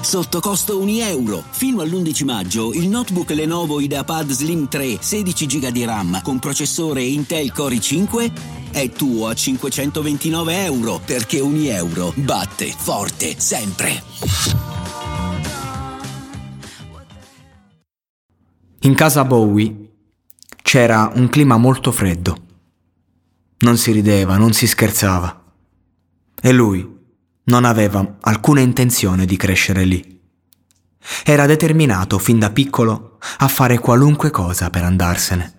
Sotto costo 1 euro. Fino all'11 maggio il notebook Lenovo IdeaPad Slim 3 16 GB di RAM con processore Intel Core i5 è tuo a 529 euro perché 1 euro batte forte sempre. In casa Bowie c'era un clima molto freddo. Non si rideva, non si scherzava. E lui non aveva alcuna intenzione di crescere lì. Era determinato fin da piccolo a fare qualunque cosa per andarsene.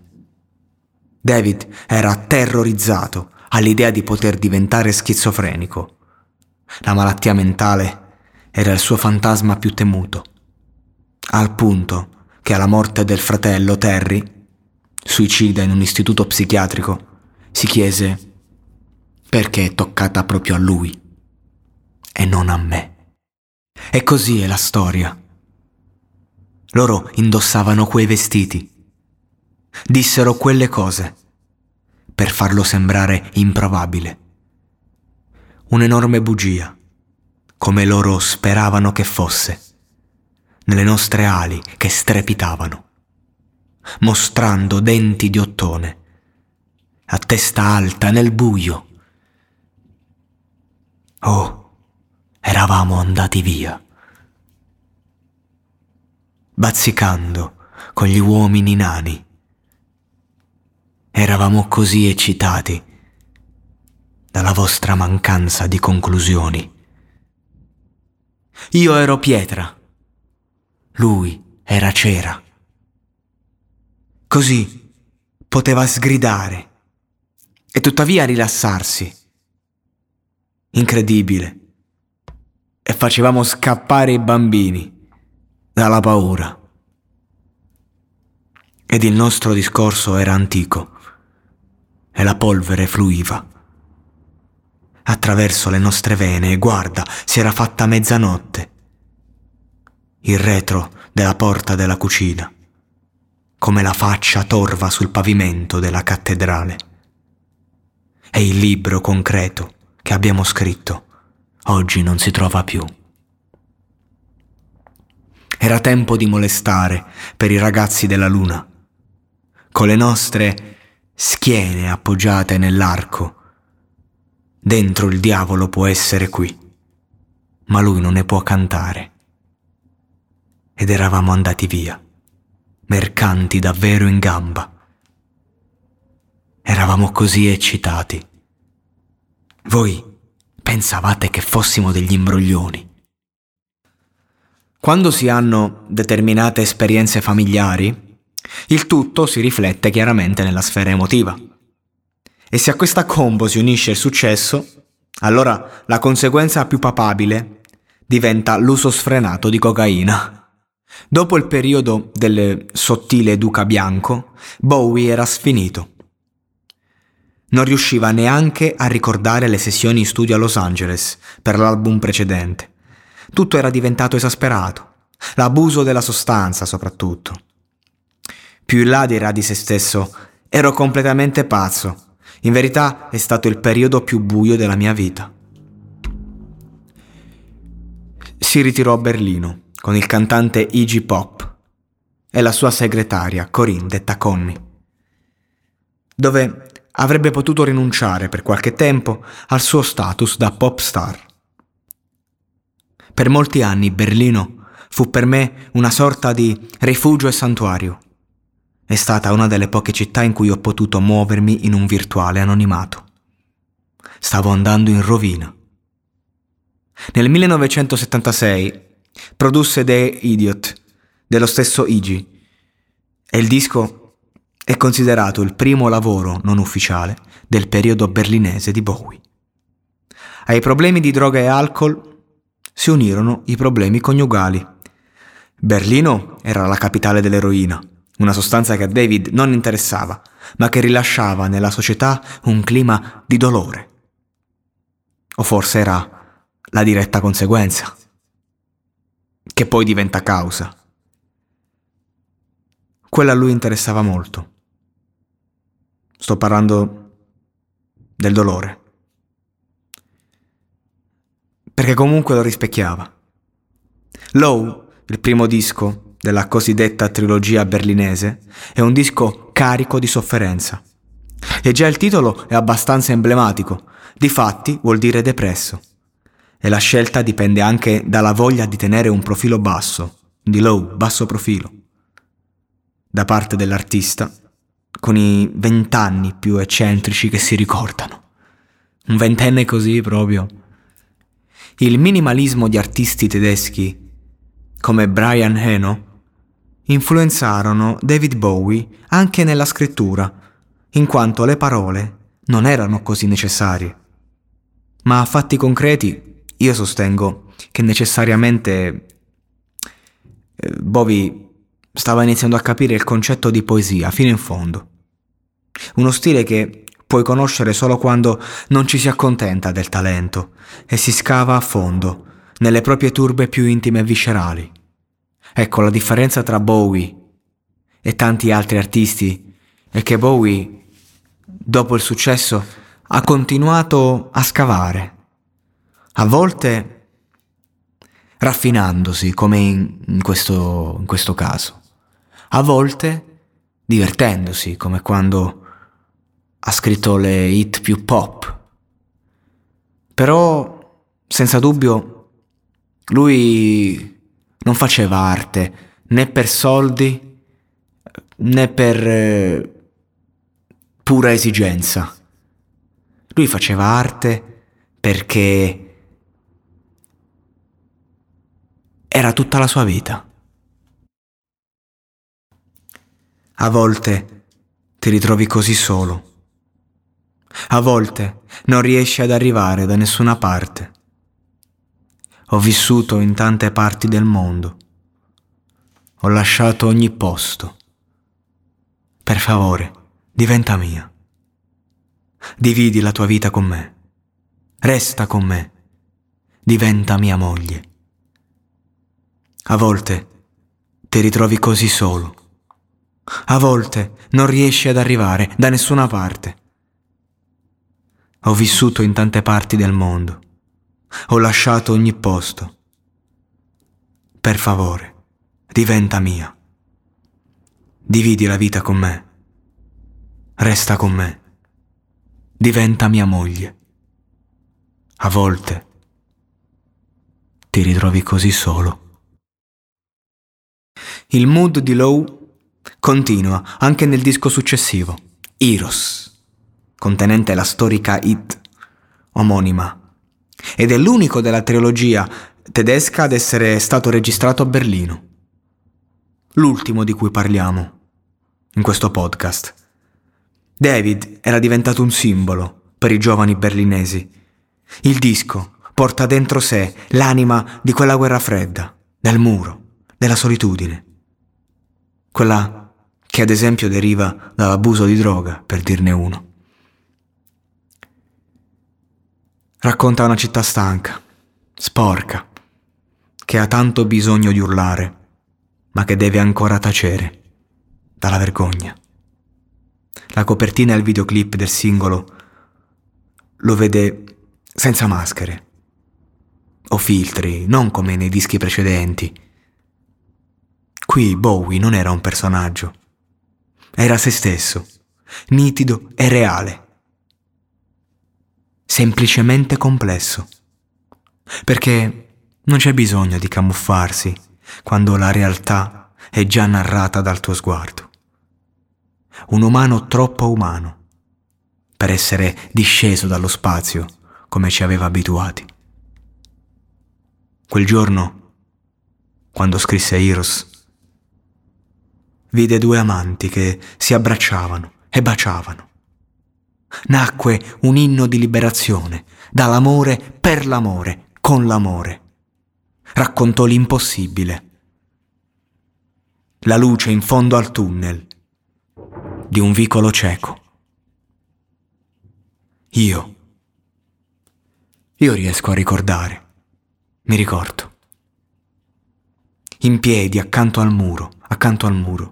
David era terrorizzato all'idea di poter diventare schizofrenico. La malattia mentale era il suo fantasma più temuto, al punto che alla morte del fratello Terry, suicida in un istituto psichiatrico, si chiese perché è toccata proprio a lui e non a me. E così è la storia. Loro indossavano quei vestiti, dissero quelle cose per farlo sembrare improbabile. Un'enorme bugia, come loro speravano che fosse, nelle nostre ali che strepitavano, mostrando denti di ottone, a testa alta nel buio. Oh, eravamo andati via. Bazzicando con gli uomini nani. Eravamo così eccitati dalla vostra mancanza di conclusioni. Io ero pietra, lui era cera. Così poteva sgridare e tuttavia rilassarsi. Incredibile e facevamo scappare i bambini dalla paura. Ed il nostro discorso era antico e la polvere fluiva. Attraverso le nostre vene e guarda, si era fatta mezzanotte. Il retro della porta della cucina, come la faccia torva sul pavimento della cattedrale. E il libro concreto che abbiamo scritto oggi non si trova più. Era tempo di molestare per i ragazzi della luna, con le nostre schiene appoggiate nell'arco. Dentro il diavolo può essere qui, ma lui non ne può cantare. Ed eravamo andati via, mercanti davvero in gamba. Eravamo così eccitati. Voi pensavate che fossimo degli imbroglioni. Quando si hanno determinate esperienze familiari, il tutto si riflette chiaramente nella sfera emotiva. E se a questa combo si unisce il successo, allora la conseguenza più papabile diventa l'uso sfrenato di cocaina. Dopo il periodo del sottile duca bianco, Bowie era sfinito. Non riusciva neanche a ricordare le sessioni in studio a Los Angeles per l'album precedente. Tutto era diventato esasperato, l'abuso della sostanza soprattutto. Più in là dirà di se stesso, ero completamente pazzo. In verità è stato il periodo più buio della mia vita. Si ritirò a Berlino con il cantante Iggy Pop e la sua segretaria Corinne detta Connie, dove avrebbe potuto rinunciare per qualche tempo al suo status da pop star. Per molti anni Berlino fu per me una sorta di rifugio e santuario. È stata una delle poche città in cui ho potuto muovermi in un virtuale anonimato. Stavo andando in rovina. Nel 1976 produsse The Idiot dello stesso Iggy e il disco è considerato il primo lavoro non ufficiale del periodo berlinese di Bowie. Ai problemi di droga e alcol si unirono i problemi coniugali. Berlino era la capitale dell'eroina, una sostanza che a David non interessava, ma che rilasciava nella società un clima di dolore. O forse era la diretta conseguenza, che poi diventa causa. Quella a lui interessava molto. Sto parlando del dolore. Perché comunque lo rispecchiava. Low, il primo disco della cosiddetta trilogia berlinese, è un disco carico di sofferenza. E già il titolo è abbastanza emblematico, difatti vuol dire depresso. E la scelta dipende anche dalla voglia di tenere un profilo basso, di low, basso profilo, da parte dell'artista con i vent'anni più eccentrici che si ricordano. Un ventenne così proprio. Il minimalismo di artisti tedeschi come Brian Eno influenzarono David Bowie anche nella scrittura, in quanto le parole non erano così necessarie. Ma a fatti concreti io sostengo che necessariamente eh, Bowie stava iniziando a capire il concetto di poesia fino in fondo. Uno stile che puoi conoscere solo quando non ci si accontenta del talento e si scava a fondo nelle proprie turbe più intime e viscerali. Ecco la differenza tra Bowie e tanti altri artisti è che Bowie, dopo il successo, ha continuato a scavare, a volte raffinandosi come in, questo, in questo caso a volte divertendosi, come quando ha scritto le hit più pop. Però, senza dubbio, lui non faceva arte né per soldi né per eh, pura esigenza. Lui faceva arte perché era tutta la sua vita. A volte ti ritrovi così solo. A volte non riesci ad arrivare da nessuna parte. Ho vissuto in tante parti del mondo. Ho lasciato ogni posto. Per favore, diventa mia. Dividi la tua vita con me. Resta con me. Diventa mia moglie. A volte ti ritrovi così solo. A volte non riesci ad arrivare da nessuna parte. Ho vissuto in tante parti del mondo. Ho lasciato ogni posto. Per favore, diventa mia. Dividi la vita con me. Resta con me. Diventa mia moglie. A volte ti ritrovi così solo. Il mood di Low Continua anche nel disco successivo, Eros, contenente la storica hit omonima, ed è l'unico della trilogia tedesca ad essere stato registrato a Berlino. L'ultimo di cui parliamo in questo podcast. David era diventato un simbolo per i giovani berlinesi. Il disco porta dentro sé l'anima di quella guerra fredda, del muro, della solitudine. Quella che ad esempio deriva dall'abuso di droga, per dirne uno. Racconta una città stanca, sporca, che ha tanto bisogno di urlare, ma che deve ancora tacere dalla vergogna. La copertina e il videoclip del singolo lo vede senza maschere o filtri, non come nei dischi precedenti. Qui Bowie non era un personaggio, era se stesso, nitido e reale. Semplicemente complesso. Perché non c'è bisogno di camuffarsi quando la realtà è già narrata dal tuo sguardo. Un umano troppo umano per essere disceso dallo spazio come ci aveva abituati. Quel giorno, quando scrisse Heroes, vide due amanti che si abbracciavano e baciavano. Nacque un inno di liberazione, dall'amore per l'amore, con l'amore. raccontò l'impossibile. La luce in fondo al tunnel di un vicolo cieco. Io. Io riesco a ricordare. Mi ricordo. In piedi accanto al muro, accanto al muro.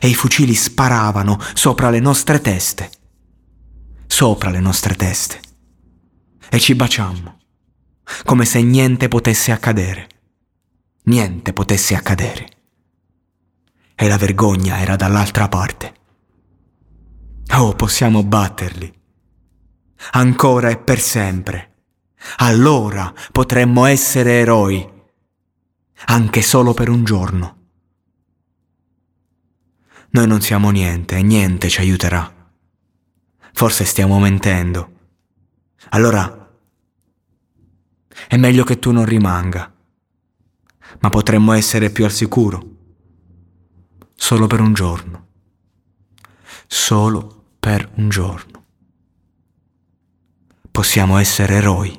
E i fucili sparavano sopra le nostre teste. Sopra le nostre teste. E ci baciammo come se niente potesse accadere. Niente potesse accadere. E la vergogna era dall'altra parte. Oh, possiamo batterli. Ancora e per sempre. Allora potremmo essere eroi. Anche solo per un giorno. Noi non siamo niente e niente ci aiuterà. Forse stiamo mentendo. Allora è meglio che tu non rimanga. Ma potremmo essere più al sicuro. Solo per un giorno. Solo per un giorno. Possiamo essere eroi.